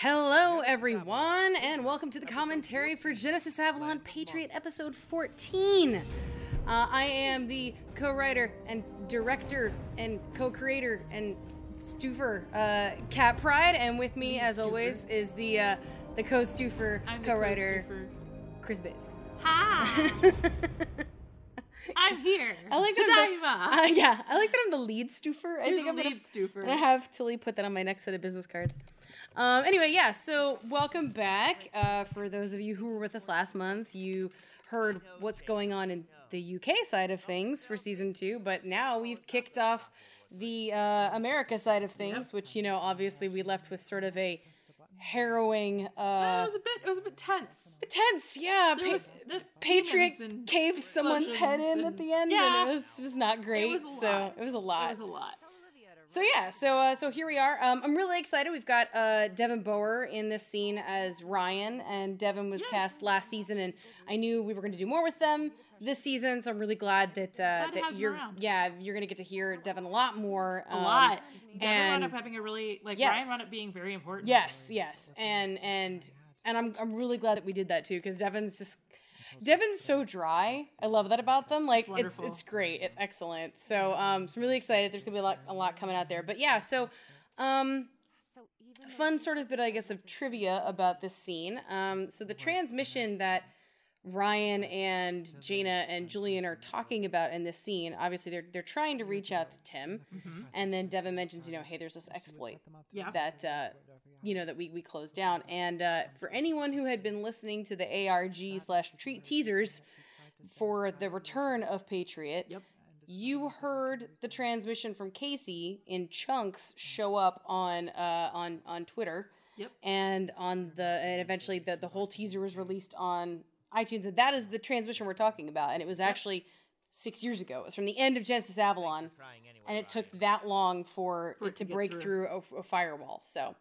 Hello, everyone, and welcome to the commentary for Genesis Avalon Patriot episode 14. Uh, I am the co writer and director and co creator and stoofer, uh, Kat Pryde, and with me, as always, is the uh, the co stoofer, co writer. Kris Bays. Hi, I'm here. I like that I'm the, uh, yeah, I like that I'm the lead stoofer. I You're think the I'm gonna lead stoofer. I have Tilly put that on my next set of business cards. Um, anyway, yeah, so welcome back. Uh, for those of you who were with us last month, you heard what's going on in the UK side of things for season two, but now we've kicked off the uh, America side of things, which, you know, obviously we left with sort of a harrowing, it uh, was a bit. It was a bit tense. tense, yeah. There was the Patriot demons and caved someone's head in explosions at and- the end, Yeah. and it was, it was not great. was a so lot. it was a lot. It was a lot. So yeah, so uh, so here we are. Um, I'm really excited. We've got uh, Devin Bower in this scene as Ryan, and Devin was Yes. cast last season, and I knew we were going to do more with them this season. So I'm really glad that uh, have that you're yeah you're going to get to hear Devin a lot more. A um, lot. Devin and- wound up having a really like Yes. Ryan wound up being very important. Yes, yes, and and and I'm I'm really glad that we did that too because Devin's just Devin's so dry. I love that about them. Like it's wonderful. it's great. It's excellent. So um, so I'm really excited. There's gonna be a lot a lot coming out there. But yeah, so um, fun sort of bit I guess of trivia about this scene. Um, so the transmission that Ryan and Jaina and Julian are talking about in this scene. Obviously, they're they're trying to reach out to Tim, and then Devin mentions, you know, hey, there's this exploit Yeah. that uh, you know that we we closed down. And uh, for anyone who had been listening to the ARG slash treat teasers for the return of Patriot, Yep. you heard the transmission from Casey in chunks show up on uh, on on Twitter. Yep. And on the and eventually the the whole teaser was released on iTunes, and that is the transmission we're talking about. And it was actually six years ago. It was from the end of Genesis Avalon, and it took that long for, For it to to break through. through a, a firewall. So,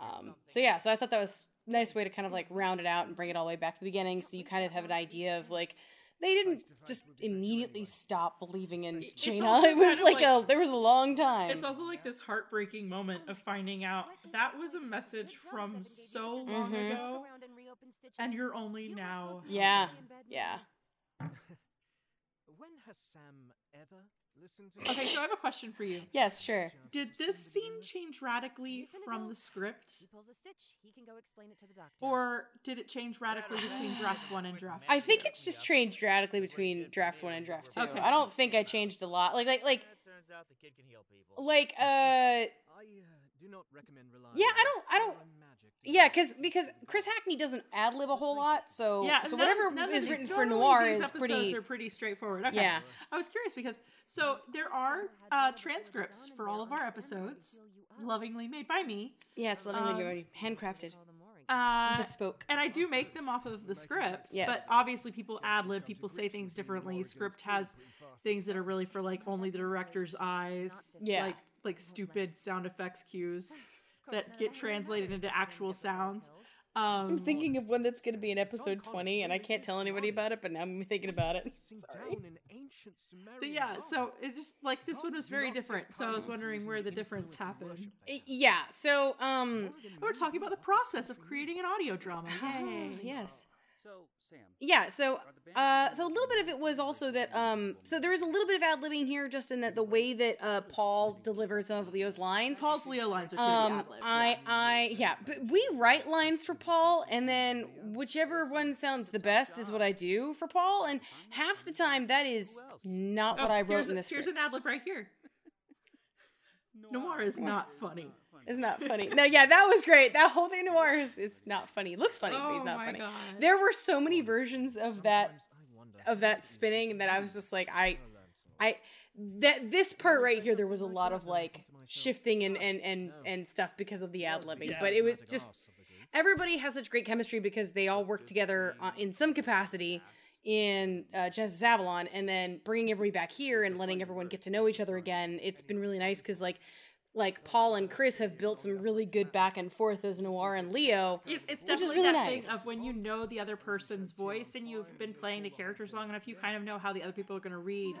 um, so yeah, so I thought that was a nice way to kind of like round it out and bring it all the way back to the beginning, so you kind of have an idea of like they didn't just immediately stop believing in It's Jaina. It was like, like- a there was a long time. It's also like this heartbreaking moment of finding out that was a message from so long Mhm. ago, and you're only now. Yeah, yeah. When has Sam ever listened to Okay, so I have a question for you. Yes, sure. Did this scene change radically from the script, He pulls a stitch. He can go explain it to the doctor. or did it change radically between draft one and draft? two? I think it's just changed radically between draft one and draft two. Okay. I don't think I changed a lot. Like like like turns out the kid can heal people. like uh I uh, do not recommend relying Yeah, I don't- I don't- magic yeah, because because Chris Hackney doesn't ad lib a whole lot, so Yeah, so none whatever none is written for noir these is episodes pretty are pretty straightforward. Okay. Yeah. I was curious because so there are uh, transcripts for all of our episodes, lovingly made by me, yes, lovingly Um, very handcrafted, uh, bespoke. and I do make them off of the script. Yes. But obviously, people ad lib, people say things differently. Script has things that are really for like only the director's eyes. Yeah. Like like stupid sound effects cues that get translated into actual sounds. Um, I'm thinking of one that's going to be in episode 20, and I can't tell anybody about it, but now I'm thinking about it. Sorry. down in ancient Sumerian but yeah, so it just like this one was very different. So I was wondering where the difference happened. Yeah, so um we're talking about the process of creating an audio drama. Yay! yes. So, Sam. Yeah, so uh, so a little bit of it was also that um, so there is a little bit of ad libbing here, just in that the way that uh, Paul delivers some of Leo's lines. Paul's Leo lines are to Um, ad-libbed. I, I, yeah, but we write lines for Paul, and then whichever one sounds the best is what I do for Paul, and half the time that is not what Oh, I wrote here's in a- Here's script. an ad lib right here. Noir is not funny. It's not funny. No, yeah, that was great. That whole thing noir is, is not funny. It looks funny, but he's Oh not my funny. God. There were so many versions of that Sometimes I wonder of that spinning that I was just like, I, I, that this part right here, there was a lot of like shifting and and and and stuff because of the ad libbing, but it was just everybody has such great chemistry because they all work together uh, in some capacity in uh, Genesis Avalon, and then bringing everybody back here and letting everyone get to know each other again. It's been really nice because like. Like Paul and Chris have built some really good back and forth as Noir and Leo, It, it's definitely really that nice. thing of when you know the other person's voice and you've been playing the characters long enough, you kind of know how the other people are going to read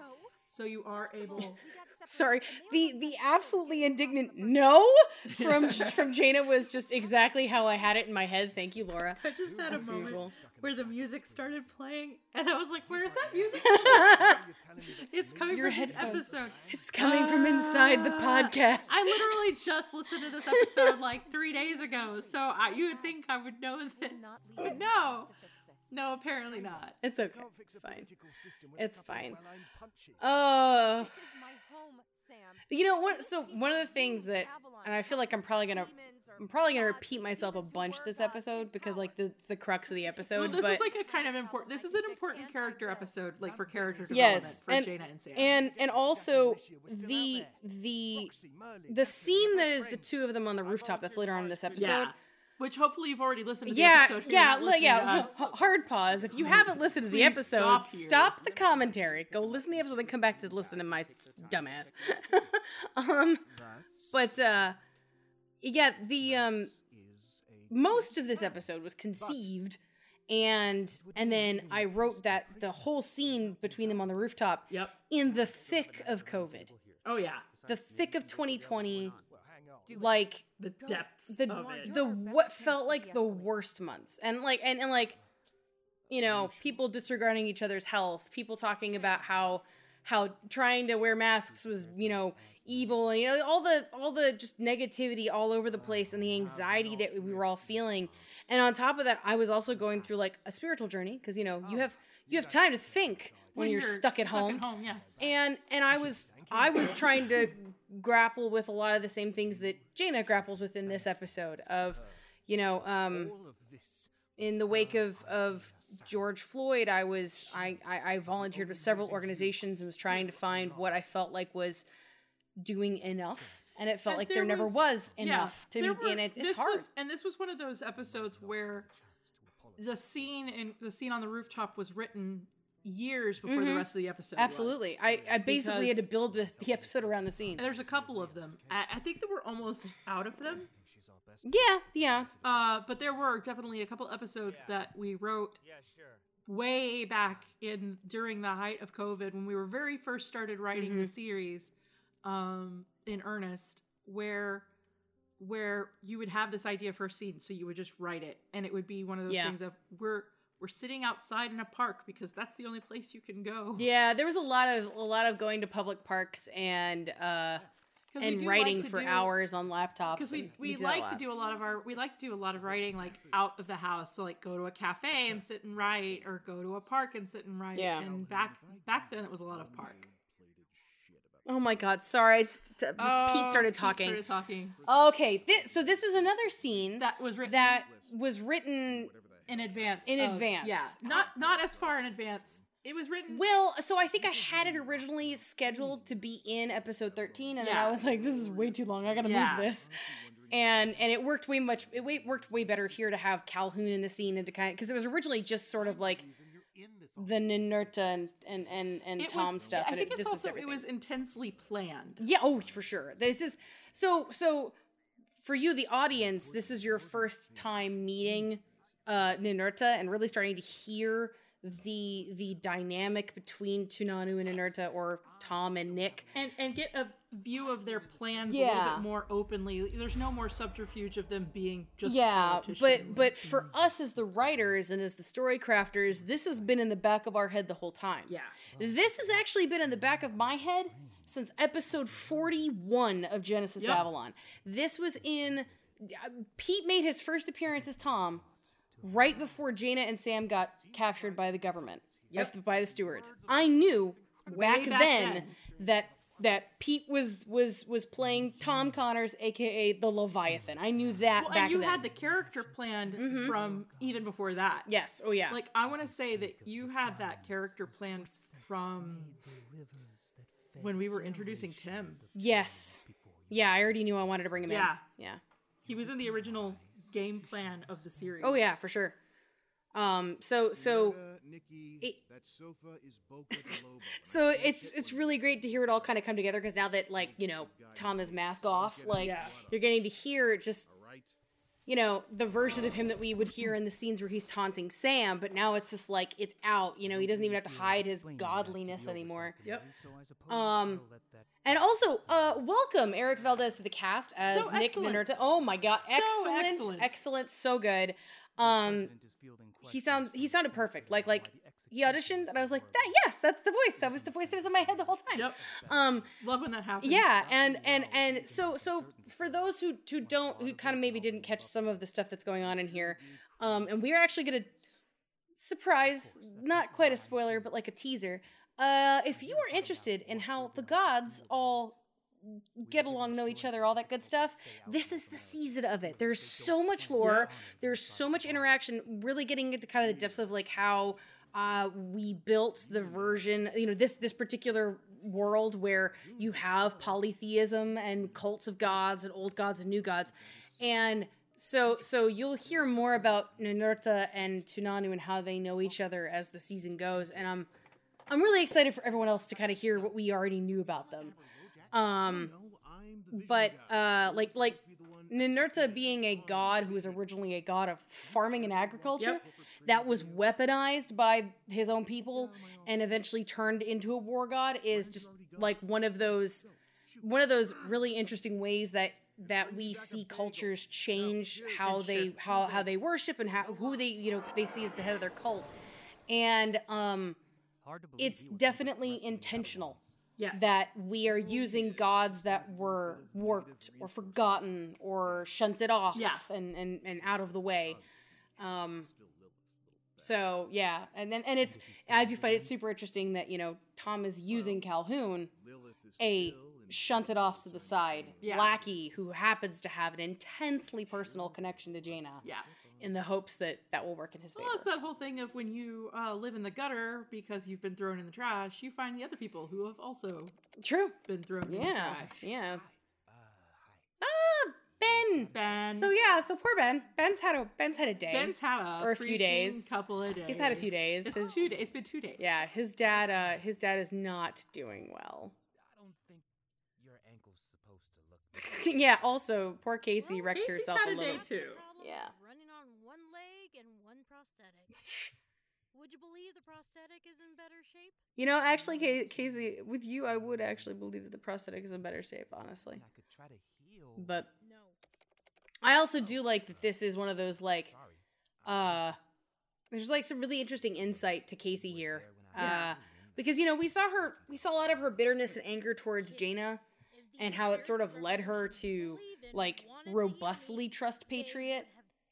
so you are able. We got separated Sorry, the the absolutely indignant no from from Jaina was just exactly how I had it in my head. Thank you, Laura. I just had As a moment usual. Where the music started playing, and I was like, "Where's that music?" it's coming Your from this headphones. episode. It's coming from inside the podcast. I literally just listened to this episode like three days ago, so I, you would think I would know this. Will not leave But no, to fix this. no, apparently not. it's okay. It's fine. political system with a It's fine. well-aimed punches. Uh, This is my home, Sam. you know what? So one of the things that, and I feel like I'm probably gonna, I'm probably gonna repeat myself a bunch this episode because like this is the crux of the episode. Well, episode. this but is like a kind of important. This is an important character episode, like for character development yes, for and Jaina and Sam. and and also This year we're still the the the scene we're that great is the two of them on the rooftop that's later on in this episode. yeah, which hopefully you've already listened to. The Yeah, episode if yeah, not li- listening yeah. to h- us. h- hard pause. If you haven't listened to the episode, stop stop the commentary. Go listen to the episode, then come back to listen to my dumbass. um, but uh, yeah, the um, most of this episode was conceived, and and then I wrote that the whole scene between them on the rooftop Yep. in the thick of COVID, Oh yeah. the thick of 2020, Well, hang on. like The depths the of it. the what felt like the worst months. And like and, and like you know people disregarding each other's health people talking about how how trying to wear masks was you know evil and you know all the all the just negativity all over the place and the anxiety that we were all feeling. And on top of that i was also going through like a spiritual journey because you know you have you have time to think when, you're, stuck at home. yeah. and and I was I was trying to grapple with a lot of the same things that Jaina grapples with in this episode of you know um in the wake of of George Floyd I was I I, I volunteered with several organizations and was trying to find what I felt like was doing enough and it felt And like there, never was yeah, enough to there be and it, it's hard Was, and this was one of those episodes where the scene in the scene on the rooftop was written years before the rest of the episode. was. Mm-hmm. absolutely I I basically had to build the, the episode around the scene And there's a couple of them. I, I think that we're almost out of them. yeah yeah Uh, but there were definitely a couple episodes that we wrote Yeah, sure. way back in during the height of COVID when we were very first started writing Mm-hmm. the series um, in earnest, where where you would have this idea for a scene, so you would just write it, and it would be one of those Yeah. things of we're we're sitting outside in a park because that's the only place you can go. Yeah, there was a lot of a lot of going to public parks and uh we and writing like for do- hours on laptops. because we we, a like to do a lot of our we like to do a lot of writing like out of the house so like go to a cafe and sit and write or go to a park and sit and write Yeah. and back back then it was a lot of park Oh my god, sorry. I just uh, Oh, Pete started talking. Pete started talking Okay, thi- so this was another scene that that was written that was written in advance In of- advance. yeah not not as far in advance it was written well, so I think I had it originally scheduled to be in episode 13 and then I was like this is way too long. I got to Yeah. move this. And and it worked way much it worked way better here to have Calhoun in the scene and to kind of cuz it was originally just sort of like the Ninurta and and and, and it Tom was, stuff i and think it, it's this was also it was intensely planned. Yeah, oh, for sure. This is so so for you the audience, this is your first time meeting uh Ninurta and really starting to hear the the dynamic between Tunanu and Ninurta or Tom and Nick. and and get a view of their plans a little bit more openly there's no more subterfuge of them being just yeah, but but for us as the writers and as the story crafters, this has been in the back of our head the whole time. yeah This has actually been in the back of my head since episode 41 of Genesis Yep. Avalon. This was in. uh, Pete made his first appearance as Tom right before Jaina and Sam got captured by the government, Yep. by- the stewards. I knew back, back then, then. that that Pete was was was playing Tom Connors, aka the Leviathan. I knew that well, back and you then. had the character planned mm-hmm. from even before that yes, oh yeah, like i want to say that you had that character planned from when we were introducing tim yes, yeah. I already knew I wanted to bring him Yeah. in. Yeah. he was in the original game plan of the series Oh yeah, for sure. Um, so so Murder, Nikki, it- that sofa is Boca so it's it's really great to hear it all kind of come together because now that like you know Tom is mask off, like Yeah. you're getting to hear just All right? you know, the version of him that we would hear in the scenes where he's taunting Sam, but now it's just like it's out. You know, he doesn't even have to hide his godliness anymore. Yep. Um, And also, uh, welcome Eric Valdez to the cast as So Nick excellent. Ninurta. Oh my god, So excellent, excellent. excellent, so good. Um, he sounds he sounded perfect. Like like he auditioned, and I was like, that yes, that's the voice. That was the voice that was in my head the whole time. Yep. Um, Love when that happens. yeah, and and and so so for those who who don't who kind of maybe didn't catch some of the stuff that's going on in here, um, and we are actually gonna surprise, not quite a spoiler, but like a teaser. Uh, if you are interested in how the gods all get along, know each other, all that good stuff, this is the season of it. There's so much lore. There's so much interaction. Really getting into kind of the depths of like how uh, we built the version. You know, this this particular world where you have polytheism and cults of gods and old gods and new gods, and so so you'll hear more about Ninurta and Tunanu and how they know each other as the season goes, and I'm I'm really excited for everyone else to kind of hear what we already knew about them. Um, but uh, like like Ninurta being a god who was originally a god of farming and agriculture, Yep. that was weaponized by his own people and eventually turned into a war god is just like one of those one of those really interesting ways that that we see cultures change how they how how they worship and how who they you know they see as the head of their cult and um it's definitely intentional Yes. that we are using gods that were warped or forgotten or shunted off Yeah. and, and, and out of the way. Um, so yeah, and then and it's I do find it super interesting that you know Tom is using Calhoun, a shunted off to the side Yeah. lackey who happens to have an intensely personal connection to Jaina. Yeah. In the hopes that that will work in his favor. Well, it's that whole thing of when you uh, live in the gutter because you've been thrown in the trash, you find the other people who have also True. been thrown in the Yeah. trash. Yeah. Ah, Ben. Ben. So yeah, so poor Ben. Ben's had a Ben's had a day. Ben's had a Or a few days. couple of days. He's had a few days. It's His- two days. It's been two days. yeah, his dad. Uh, his dad is not doing well. I don't think your ankle's supposed to look. yeah. Also, poor Casey wrecked Casey's herself had a a day little. too. Yeah. Running on one leg and one prosthetic. Would you believe the prosthetic is in better shape? You know, actually, Ca- Casey, with you, I would actually believe that the prosthetic is in better shape, honestly. I could try to heal. But No. I also do like that this is one of those like uh there's like some really interesting insight to Casey here. Uh because you know, we saw her we saw a lot of her bitterness and anger towards Jaina and how it sort of led her to like robustly trust Patriot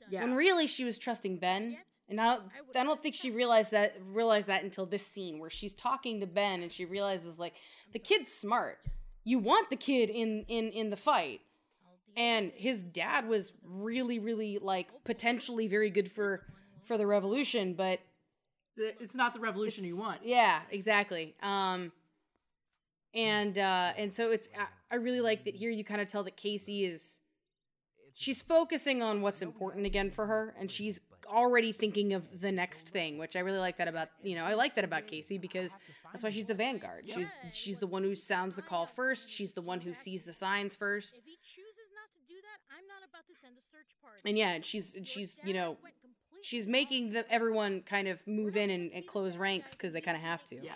Yeah. when really she was trusting Ben. And I don't, I don't think she realized that realized that until this scene where she's talking to Ben and she realizes like the kid's smart. You want the kid in in in the fight. And his dad was really really like potentially very good for for the revolution, but It's not the revolution you want. Yeah, exactly. Um, and uh, and so it's I, I really like that here. You kind of tell that Casey is she's focusing on what's important again for her, and she's already thinking of the next thing, which I really like that about you know I like that about Casey because that's why she's the vanguard. She's she's the one who sounds the call first. She's the one who sees the signs first. If he chooses not to do that, I'm not about to send a search party. And yeah, she's she's you know she's making the, everyone kind of move in and, and close ranks because they kind of have to. Yeah.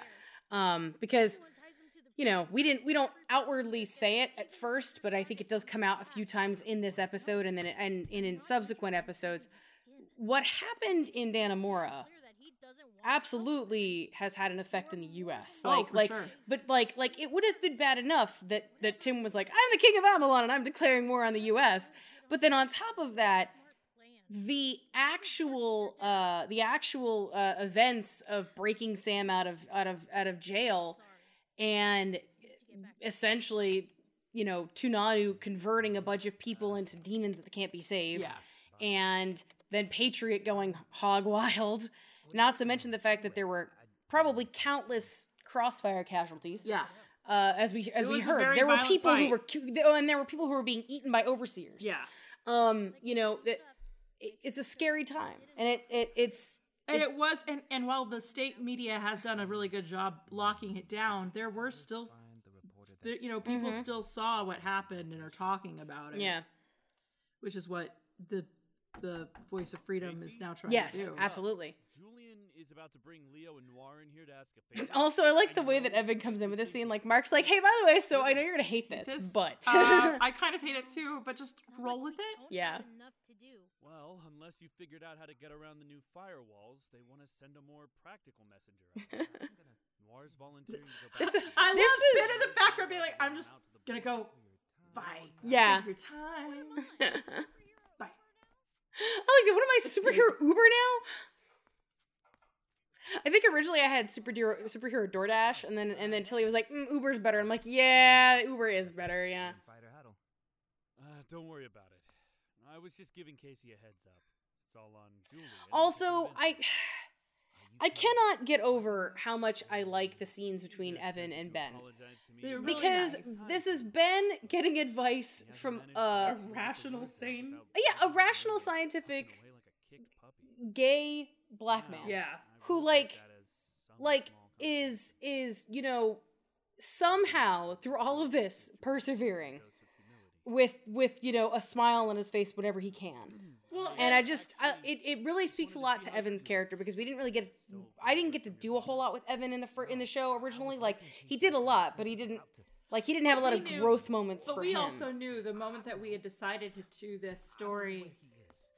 Um, because Everyone ties him to the you know, we didn't we don't outwardly say it at first, but I think it does come out a few times in this episode and then and, and in subsequent episodes. What happened in Danamora clear that he doesn't want absolutely has had an effect in the US. Oh, Like for like sure. but like like it would have been bad enough that that Tim was like, "I'm the king of Amalon and I'm declaring war on the US." But then on top of that, the actual uh the actual uh, events of breaking Sam out of out of out of jail and essentially you know Tunanu converting a bunch of people into demons that can't be saved Yeah. and then Patriot going hog wild. Not to mention the fact that there were probably countless crossfire casualties Yeah. uh, as we as we heard. there were people who were oh, and there were people who were being eaten by overseers. Yeah. um you know it, it's a scary time. And it, it it's And it was, and, and while the state media has done a really good job locking it down, there were still, you know, people still saw what happened and are talking about it. yeah. Which is what the the voice of freedom is now trying yes, to do. absolutely. Julian is about to bring Leo and Noir in here to ask a favor. Also, I like the way that Evan comes in with this scene. Like Mark's like, "Hey, by the way, so I know you're gonna hate this, This- but uh, I kind of hate it too, but just roll with it. Yeah. enough to do. Well, unless you figured out how to get around the new firewalls, they want to send a more practical messenger. out. Noir's volunteering to go back. This- to the- I This love was- Ben in the background being like, I'm just gonna go. Bye. Yeah. Your time. Bye. I like. What am I, superhero Uber now? I think originally I had superhero superhero DoorDash, and then and then Tilly was like, mm, "Uber's better." I'm like, "Yeah, Uber is better." Yeah. Uh, don't worry about it. I was just giving Casey a heads up. It's all on Julian. Also, I I cannot get over how much I like the scenes between Evan and Ben. apologize to me They're and really Because nice. this is Ben getting advice from managed uh A rational, sane- Yeah, a rational, scientific- like a kicked puppy. gay black man. Yeah. Who, like- take that as some like is is you know somehow through all of this persevering dose of humility. with with you know a smile on his face whatever he can Well, and i just I, it, it really speaks a lot to evan's character because we didn't really get i didn't get to do a whole lot with evan in the fir- in the show originally like he did a lot but he didn't like he didn't have a lot of knew- growth moments for him. But we him also knew the moment that we had decided to do this story,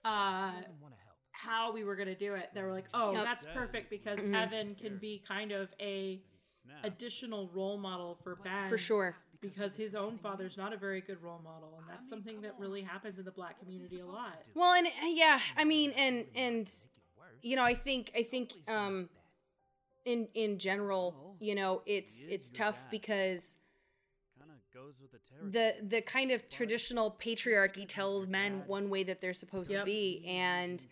uh, He doesn't want to help. how we were gonna do it. They were like, "Oh, Yep. that's perfect because Mhm. Evan can be kind of a And he snapped. additional role model for Ben for sure because his own father's not a very good role model, and that's something that really happens in the black community a lot. well and uh, yeah i mean and and you know i think i think um in in general you know it's it's tough because goes with the the the kind of traditional patriarchy tells men one way that they're supposed Yep. to be and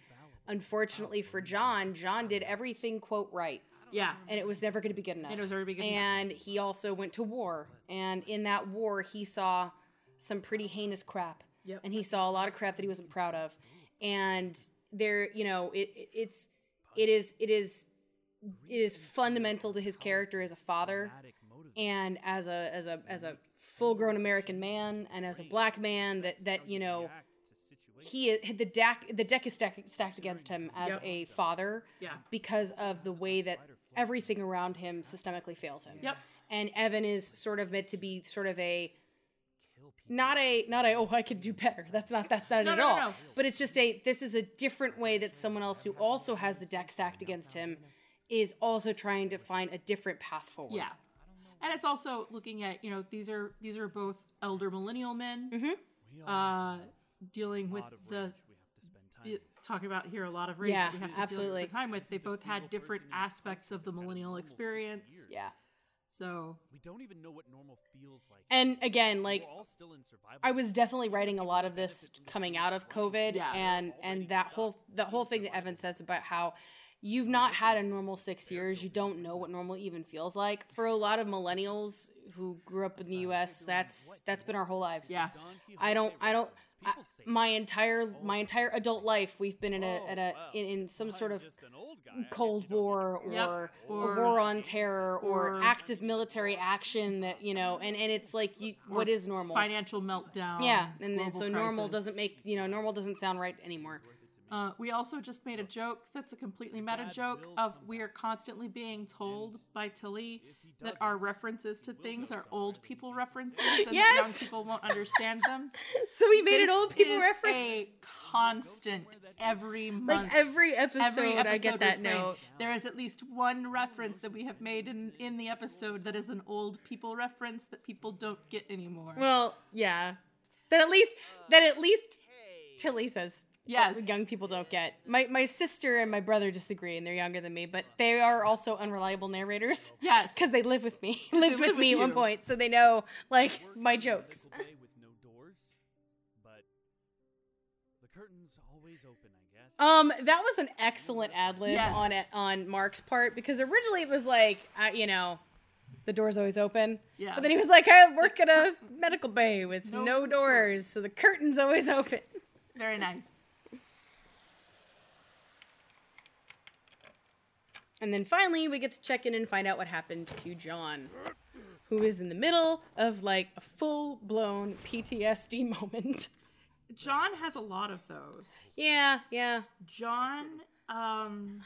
unfortunately for john john did everything quote right Yeah, and it was never going to be good enough And It was never gonna be good enough. and he also went to war and in that war he saw some pretty heinous crap Yep. and he saw a lot of crap that he wasn't proud of and there you know it, it it's it is it is it is fundamental to his character as a father and as a as a as a full grown American man and as a black man that that you know React to situations. he the deck the deck is stacked, stacked against him as Yep. a father yeah, because of the way that everything around him systemically fails him. Yep. And Evan is sort of meant to be sort of a not a not a oh I could do better. That's not that's not it No, at no, all. no. But it's just a this is a different way that someone else who also has the deck stacked against him is also trying to find a different path forward. yeah. And it's also looking at you know these are these are both elder millennial men Mm-hmm. Uh, dealing with the rage we have to spend time the- with. talking about here a lot of rage Yeah, that we have to absolutely. deal with time with. They both had different person in this aspects of the country who's had a millennial experience. Yeah. So We don't even know what normal feels like. And again, like all still in survival. I was definitely writing a lot of this coming out of COVID, Yeah. and and that whole that whole thing that Evan says about how you've not had a normal six years, you don't know what normal even feels like. For a lot of millennials who grew up in the U.S., that's that's been our whole lives. yeah, I don't I don't. Reference. I, People say my entire my entire adult life, we've been in a "Oh, at a well, in, in some sort of just an old guy. I guess Cold you don't need to War worry Yep. or. Or- a war on terror or, or- active military action that you know, and and it's like you, what is normal? financial meltdown. Yeah, and then global so normal doesn't make you know normal doesn't sound right anymore. Uh, we also just made a joke that's a completely meta joke of we are constantly being told by Tilly that our references to things are old people references and that young people won't understand them. So we made an This old people is reference. A constant every month. like every episode, Every episode I get that refrain. note. There is at least one reference that we have made in, in the episode that is an old people reference that people don't get anymore. Well, yeah, that at least that at least Tilly says. Yes. young people don't get. My my sister and my brother disagree, and they're younger than me, but they are also unreliable narrators. yes. Because they live with me, lived live with me with at one point, so they know like my jokes. with no doors, but the curtain's always open, I guess. Um, that was an excellent ad lib Yes. on it on Mark's part because originally it was like, uh, you know, the door's always open. Yeah. But then he was like, I work at a medical bay with No no, doors, so the curtain's always open. Very nice. And then finally, we get to check in and find out what happened to John, who is in the middle of like a full blown PTSD moment. John has a lot of those. Yeah, yeah. John, um,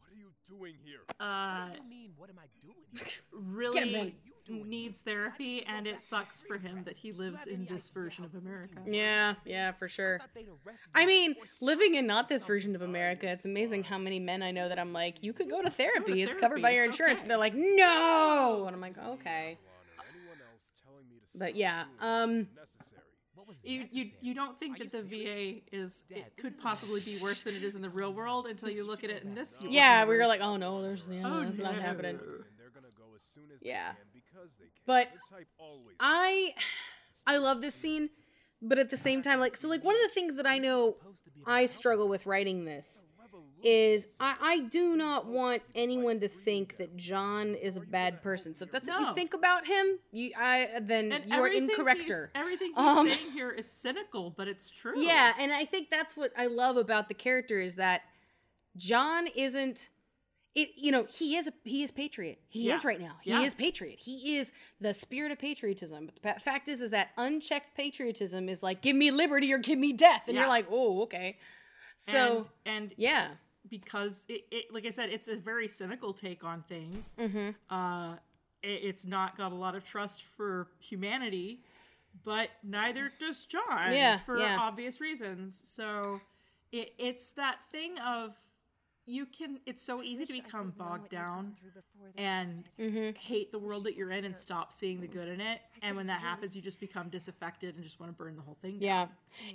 What are you doing here? uh, what do you mean? What am I doing here? really needs therapy, and it sucks for him that he lives in this version of America. Yeah, yeah, for sure. thought they'd arrested I mean, living in not this version of America, it's amazing how many men I know that I'm like, you could go to therapy. It's covered by your insurance. And they're like, no. And I'm like, okay. Or anyone else telling me to But yeah, um, what's necessary. What was You, you you don't think that the? VA is it could possibly be worse than it is in the real world until you look at it in this. Yeah, we were like, oh no, there's yeah, Oh, that's not happening. And they're gonna go as soon as Yeah. they can because they can. But Their type always I I love this scene, but at the same time, like so like one of the things that I know I struggle with writing this is I, I do not want anyone to think that John is a bad person. So if that's what you think about him, you I then And you are everything incorrecter. he's- Everything he's Um, saying here is cynical, but it's true. Yeah, and I think that's what I love about the character is that John isn't it you know, he is a he is patriot. He Yeah. is right now. He Yeah. is patriot. He is the spirit of patriotism. But the pa- fact is is that unchecked patriotism is like give me liberty or give me death and Yeah. you're like, "Oh, okay." So, and, and yeah. because it, it, like I said, it's a very cynical take on things. Mhm. Uh, it, it's not got a lot of trust for humanity, but neither does John. Yeah, for obvious reasons. So it, it's that thing of you can. It's so easy to become bogged what you've gone down through before this and started. Mhm. hate the world that you're in and stop seeing the good in it. And when that happens, you just become disaffected and just want to burn the whole thing. down. Yeah.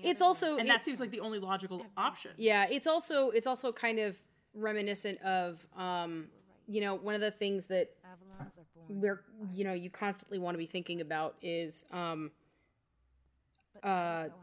It's also and that seems like the only logical option. Yeah, it's also it's also kind of reminiscent of um you know, one of the things that Avalons we're you know, you constantly want to be thinking about is um but I don't uh,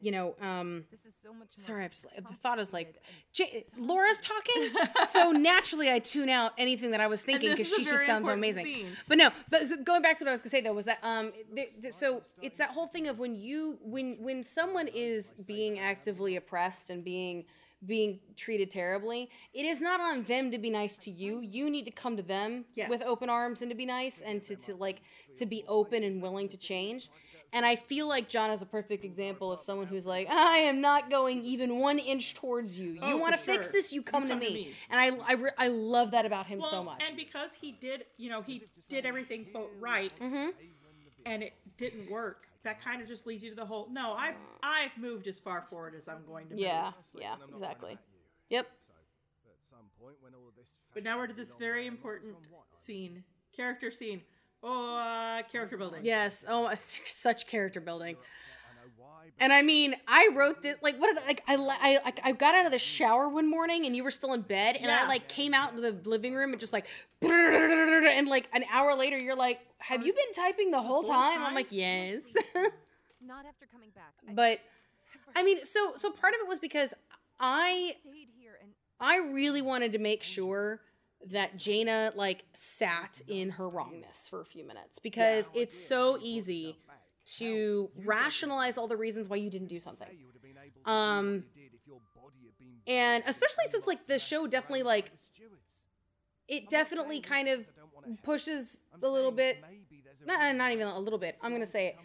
you know, um This is so much sorry, I've just, the thought is like J- Laura's talking, so naturally I tune out anything that I was thinking because she just sounds amazing. scene. But no, but going back to what I was gonna say though was that um, th- th- so it's that whole thing of when you when when someone is being actively oppressed and being being treated terribly, it is not on them to be nice to you. You need to come to them Yes. with open arms and to be nice and to, to like to be open and willing to change. And I feel like John is a perfect example of someone who's like, I am not going even one inch towards you. You Oh, want to for fix this? You come, to, come to me. me. And I, I, re- I love that about him Well, so much. And because he did, you know, he did everything quote right, Mm-hmm. and it didn't work. That kind of just leads you to the whole. No, I've I've moved as far forward as I'm going to. yeah, move. yeah, And exactly. you. Yep. So, at some point when all of this But now we're to this very important scene, character scene. Oh, uh, character building. Yes. Oh, such character building. I know why, but And I mean, I wrote this like what did I, like I I like I got out of the shower one morning and you were still in bed and I like came out into the living room and just like and like an hour later you're like, have you been typing the whole whole time? I'm like, yes. Not after coming back. But I mean, so so part of it was because I stayed here and I really wanted to make sure that Jaina like sat in her wrongness for a few minutes because it's so easy to rationalize all the reasons why you didn't do something. you would have been able to Um, do what you did if your body had been And especially since like the show definitely like it definitely kind of I don't wanna help. pushes a little bit maybe there's a not, not even a little bit. I'm gonna say it.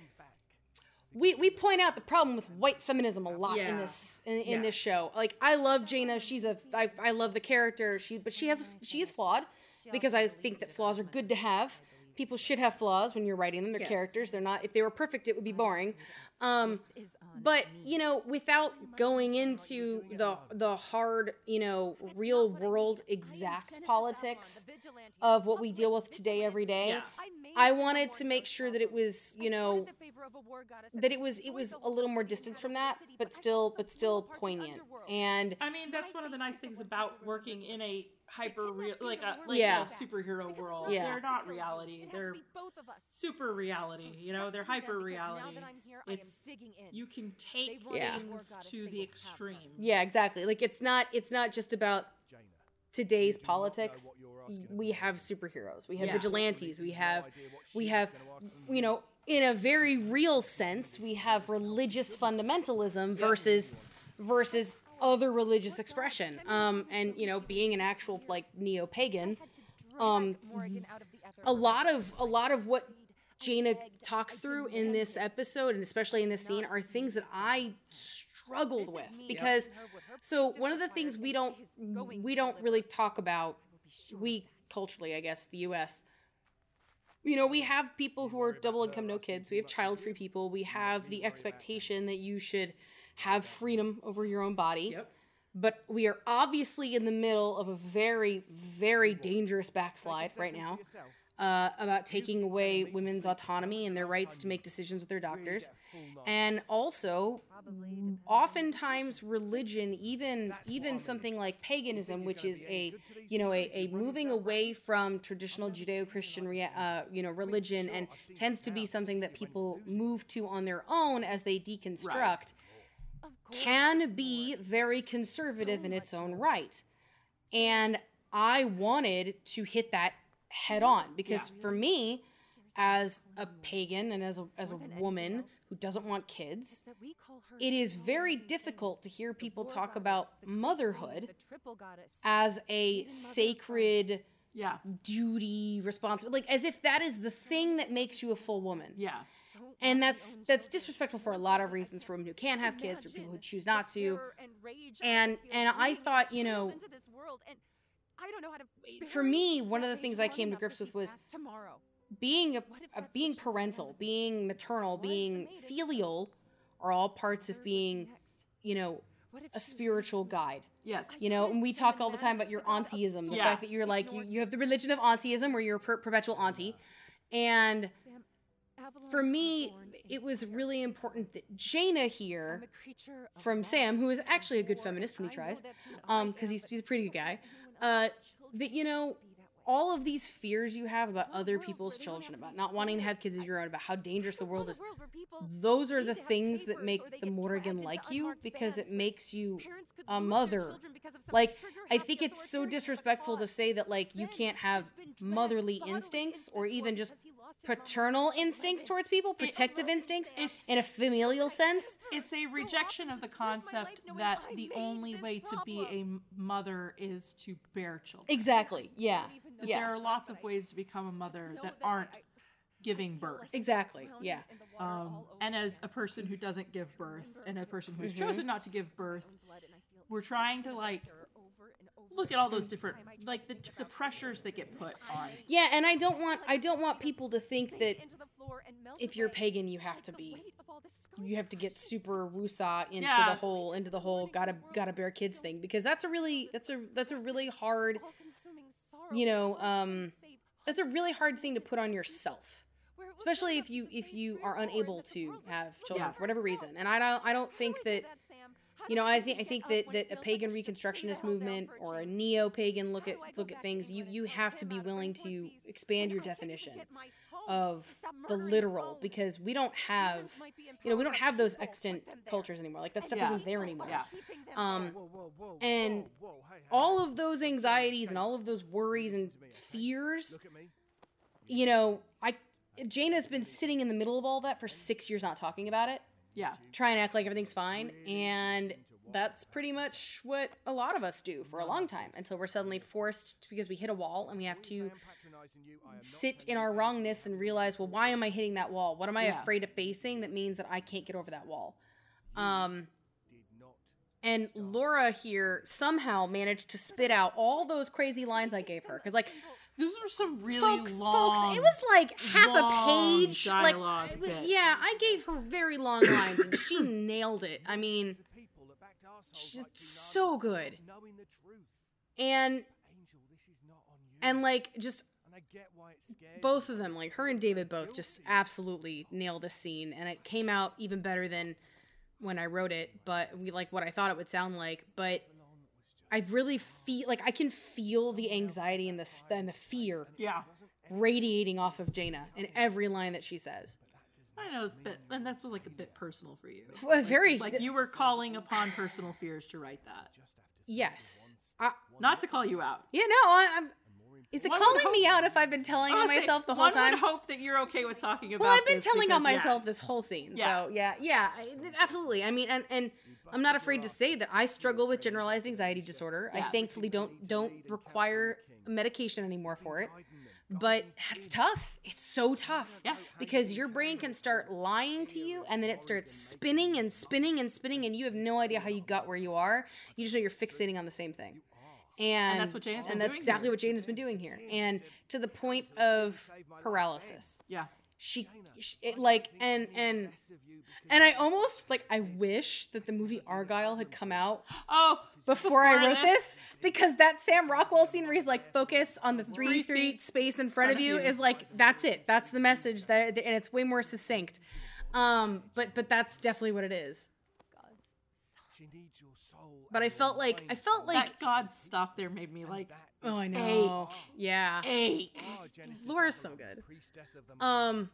Come back. We we point out the problem with white feminism a lot in this in, in Yeah. this show. Like I love Jaina. She's a I, I love the character. She but she has a, she is flawed because I think that flaws are good to have. People should have flaws when you're writing them. They're Yes. characters. They're not. If they were perfect, it would be boring. Um, this is on but me. you know without going into the the hard you know real world exact politics of what we deal with today every day Yeah. i wanted to make sure that it was you know that it was it was a little more distance from that but still but still poignant and I mean, that's one of the nice things about working in a hyper real, like a like Yeah. a superhero world. Yeah. They're not reality. They're both of us. super reality. You know, they're hyper reality. It's you can take Yeah. things to the extreme. yeah exactly like it's not it's not just about today's you do not know politics what you're asking we have superheroes we have Yeah. vigilantes we have we have gonna ask from you know in a very real sense we have religious fundamentalism versus versus other religious expression. Um and you know being an actual like neo-pagan um a lot of a lot of what Jaina talks through in this episode and especially in this scene are things that I struggled with because so one of the things we don't we don't really talk about we culturally I guess the US you know we have people who are double income no kids. We have child free people. We have the expectation that you should have freedom over your own body Yep. but we are obviously in the middle of a very very dangerous backslide right now uh, about taking away women's autonomy and their rights to make decisions with their doctors. and also oftentimes religion even even something like paganism which is a you know a, a moving away from traditional judeo-christian rea- uh, you know religion and tends to be something that people move to on their own as they deconstruct can be very conservative in its own right. And i wanted to hit that head on because for me as a pagan and as a, as a woman who doesn't want kids it is very difficult to hear people talk about motherhood as a sacred Yeah. duty responsible like as if that is the thing that makes you a full woman. Yeah. And that's that's disrespectful for a lot of reasons for women who can't have kids or people who choose not to. and and i thought you know for me one of the things i came to grips with was being a, a being parental being maternal being filial are all parts of being you know a spiritual guide. Yes. you know and we talk all the time about your auntieism the Yeah. fact that you're like you, you have the religion of auntieism where you're a per- perpetual auntie. And for me it was really important that jaina here from sam who is actually a good feminist when he tries. um because he's, he's a pretty good guy. uh that you know all of these fears you have about other people's children about not wanting to have kids of your own about how dangerous the world is those are the things that make the Morrigan like you because it makes you a mother. Like, I think it's so disrespectful to say that, like, you can't have motherly instincts or even just paternal instincts towards people, protective instincts in a familial sense. It's a rejection of the concept that the only way to be a mother is to bear children. Exactly. Yeah. That Yeah. there are lots of ways to become a mother that aren't giving birth. Exactly. Yeah. Um, and as a person who doesn't give birth and a person who's Mm-hmm. chosen not to give birth, we're trying to like look at all those different like the, the pressures that get put on. Yeah, and I don't want I don't want people to think that if you're pagan you have to be you have to get super woosah into Yeah. the whole into the whole gotta gotta bear kids thing because that's a really that's a that's a really hard you know um that's a really hard thing to put on yourself especially if you if you are unable to have children Yeah. for whatever reason and i don't i don't think that you know i think i think that that a pagan reconstructionist movement or a neo-pagan look at look at things you you have to be willing to expand your definition of the literal because we don't have you know we don't have those extant cultures anymore. Like that stuff Yeah. isn't there anymore. Yeah. um and whoa, whoa, hey, hey, all of those anxieties and all of those worries and Listen to me, okay? fears Look at me. you know i Jaina's been sitting in the middle of all that for six years not talking about it Yeah. try and act like everything's fine and that's pretty much what a lot of us do for a long time until we're suddenly forced because we hit a wall and we have to Say I'm patronising you, I am not sit in our wrongness and realize well why am i hitting that wall? What am i Yeah. afraid of facing? That means that i can't get over that wall. Um and laura here somehow managed to spit out all those crazy lines i gave her because like Those were some really folks, long. folks, it was like half a long page. dialogue like, bits. yeah, I gave her very long lines, and she nailed it. I mean, The people that backed assholes she's so good, Knowing the truth. and Angel, this is not on you. and like just And I get why it scares both of them, like her and David, both just absolutely nailed this scene, and it came out even better than when I wrote it. But we like what I thought it would sound like, but. I really feel like I can feel the anxiety and the and the fear Yeah. radiating off of Jaina in every line that she says. I know it's a bit, and that's like a bit personal for you. Well, very Like you were calling upon personal fears to write that. yes. I, Not to call you out. yeah, no, I, I'm. Is it One calling me out if I've been telling on myself the whole time? would hope that you're okay with talking about. Well, I've been telling on because, yeah. myself this whole scene. Yeah. So yeah, yeah, absolutely. I mean, and and I'm not afraid to say that I struggle with generalized anxiety disorder. I thankfully don't don't require medication anymore for it. but that's tough. It's so tough. Yeah. Because your brain can start lying to you and then it starts spinning and spinning and spinning and you have no idea how you got where you are. You just know you're fixating on the same thing. And, that's what Jane has been doing. and that's exactly here. what Jane has been doing here. And to the point of paralysis. Yeah. She, she it, like and and and I almost like I wish that the movie Argylle had come out Oh, before I wrote this because that Sam Rockwell scene where he's like focus on the three Three three feet space in front of you you. is like that's it that's the message that and it's way more succinct um but but that's definitely what it is She needs your soul. but I felt like I felt like that God stuff there made me like that oh I is know yeah. Ache. Laura's so good. priestess of the um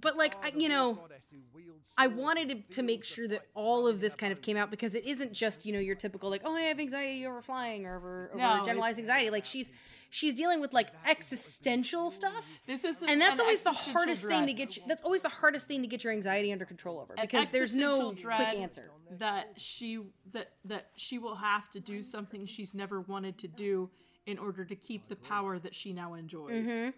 but like I, you know goddess who wields I wanted to, to make sure that all of this kind of came out because it isn't just you know your typical like oh I have anxiety over flying or over, over No, generalized anxiety. Like she's she's dealing with like existential stuff. This is and that's an always the existential hardest thing to get you, that's always the hardest thing to get your anxiety under control over because there's no quick answer. That she that that she will have to do something she's never wanted to do in order to keep the power that she now enjoys. Mm-hmm.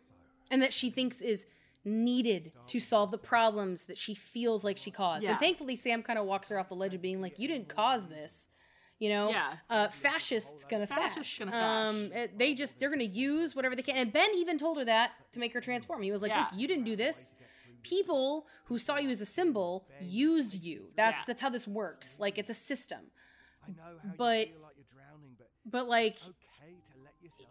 and that she thinks is needed to solve the problems that she feels like she caused Yeah. and thankfully sam kind of walks her off the ledge of being like you didn't cause this you know Yeah. uh fascists gonna Fascists fash gonna um fash. it- they just they're gonna use whatever they can and ben even told her that to make her transform he was like Yeah. look you didn't do this people who saw you as a symbol used you that's Yeah. that's how this works like it's a system I know how but- you feel like you're drowning, but but like okay to let yourself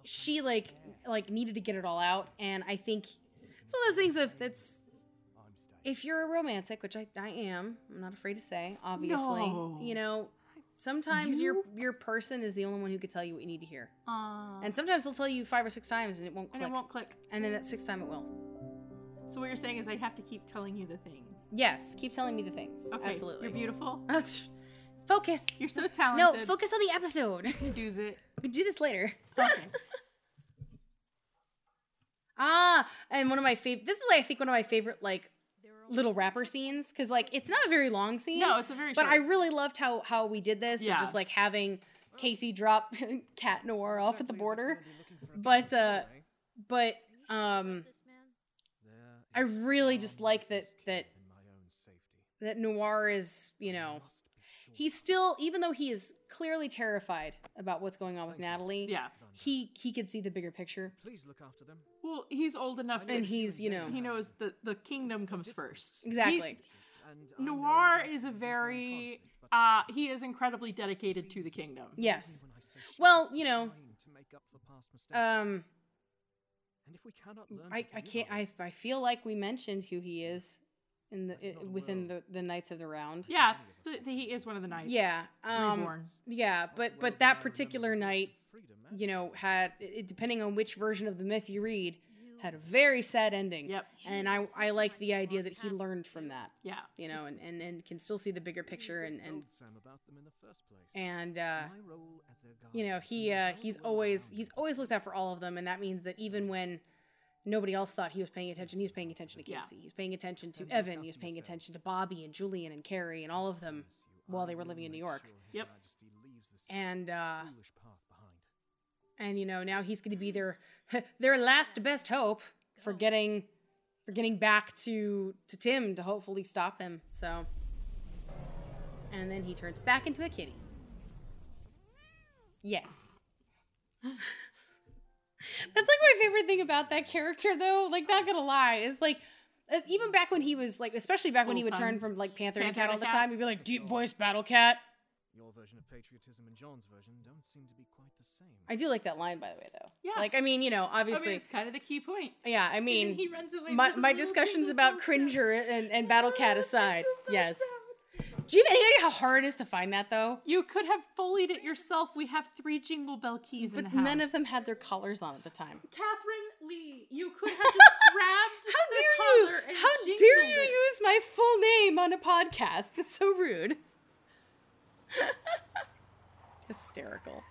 she like like needed to get it all out and i think it's one of those things If that's if you're a romantic which i, I am i'm not afraid to say obviously No. you know sometimes your your person is the only one who could tell you what you need to hear Uh, and sometimes they'll tell you five or six times and it won't click and it won't click. and then that sixth time it will So what you're saying is I have to keep telling you the things. yes keep telling me the things Okay, absolutely You're beautiful. That's- focus You're so talented. no focus on the episode Do's it. we do this later Okay. ah and one of my favorite this is like i think one of my favorite like little rapper scenes because like it's not a very long scene No, it's a very but short. i really loved how how we did this Yeah. just like having casey drop cat noir off at the border but uh but um i really just like that that that noir is you know he's still even though he is clearly terrified about what's going on with natalie Yeah. he he could see the bigger picture Please look after them. Well, he's old enough and that he's you know he knows that the kingdom comes first. Exactly And I know Noir is a very uh he is incredibly dedicated to the kingdom. yes when I say she Well, you know, trying to make up for past mistakes. um and if we cannot learn I, I can't I, I feel like we mentioned who he is in the There's not i a within the, the Knights of the Round. Yeah, the, the, he is one of the knights. Yeah. Um Reborn. yeah, but but that particular the voice of night, eh? you know, had it, depending on which version of the myth you read, had a very sad ending. Yep. And I I like the idea that he learned from that, Yeah. you know, and and, and can still see the bigger picture and and about them in the first place. and uh My role as their you know, guardian is to he uh he's always he's always looked out for all of them and that means that even when nobody else thought he was paying attention, he was paying attention to Yeah. Casey. He was paying attention to And Evan, he was paying attention to Bobby and Julian and Carrie and all of them while they were living in New York. sure Yep. Majesty leaves this And uh path behind. and you know, now he's going to be their their last best hope for getting for getting back to to Tim to hopefully stop him. So and then he turns back into a kitty. Yes. That's like my favorite thing about that character though. Like not going to lie, is like uh, even back when he was like especially back when he would Full-time turn from like Panther, Panther to Cat all the Cat. time, he'd be like deep voice battle cat. Your version of patriotism and John's version don't seem to be quite the same. I do like that line by the way though. Yeah. Like I mean, you know, I obviously mean, it's kind of the key point. Yeah, I mean, he runs away my, my discussions about Cringer and, and Battle Cat aside, jingle bell yes. Sound. Do you have any idea how hard it is to find that though? You could have foleyed it yourself. We have three jingle bell keys in But the house. none of them had their collars on at the time. Catherine Lee, you could have just grabbed How the dare you? and How dare you it. use my full name on a podcast? That's so rude. Hysterical.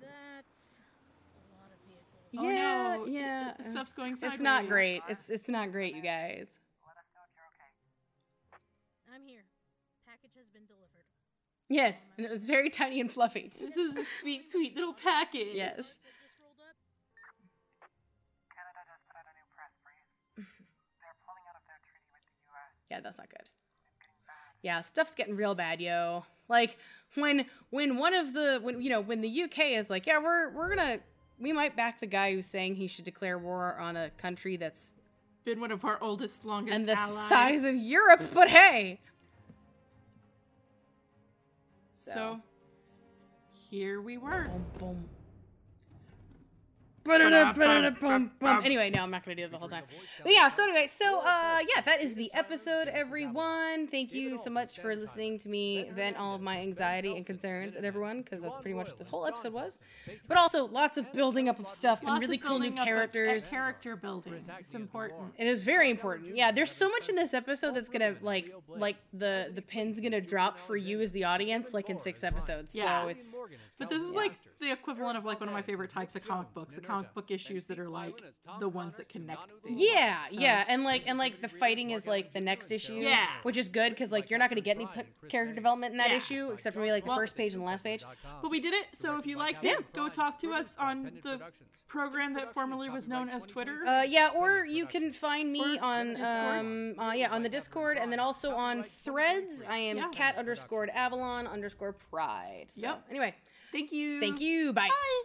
That's a lot of vehicles. Oh, yeah, no, yeah. stuff's going sideways. It's not great. It's it's not great, you guys. Yes, and it was very tiny and fluffy. This is a sweet, sweet little package. Yes. yeah, that's not good. Yeah, stuff's getting real bad, yo. Like when when one of the when you know when the UK is like, yeah, we're we're gonna we might back the guy who's saying he should declare war on a country that's been one of our oldest, longest, and the allies. size of Europe. But hey, so here we were. Boom, boom. Ba-da-da-ba-da-da-bum-bum. Anyway, no, I'm not gonna do it the whole time. But yeah, so anyway, so uh yeah, that is the episode, everyone. Thank you so much for listening to me vent all of my anxiety and concerns at everyone, because that's pretty much what this whole episode was. But also lots of building up of stuff and really cool new building up of- characters. character building. It's important. It is very important. Yeah, there's so much in this episode that's gonna like like the the pin's gonna drop for you as the audience like in six episodes. Yeah. So it's But this is like the equivalent of like one of my favorite types of comic books, the comic book issues that are like the ones that connect things. Yeah, So- yeah, and like and like the fighting is like the next issue, Yeah. which is good because like you're not gonna get any p- character development in that Yeah. issue except for maybe like the Well- first page and the last page. But we did it, so if you liked it, go talk to us on the program that formerly was known as Twitter. Uh, yeah, or you can find me on um uh, yeah on the Discord and then also on Threads. I am Kat underscored Avalon underscore Pryde. So Yep. anyway, Thank you. thank you. Bye. Bye.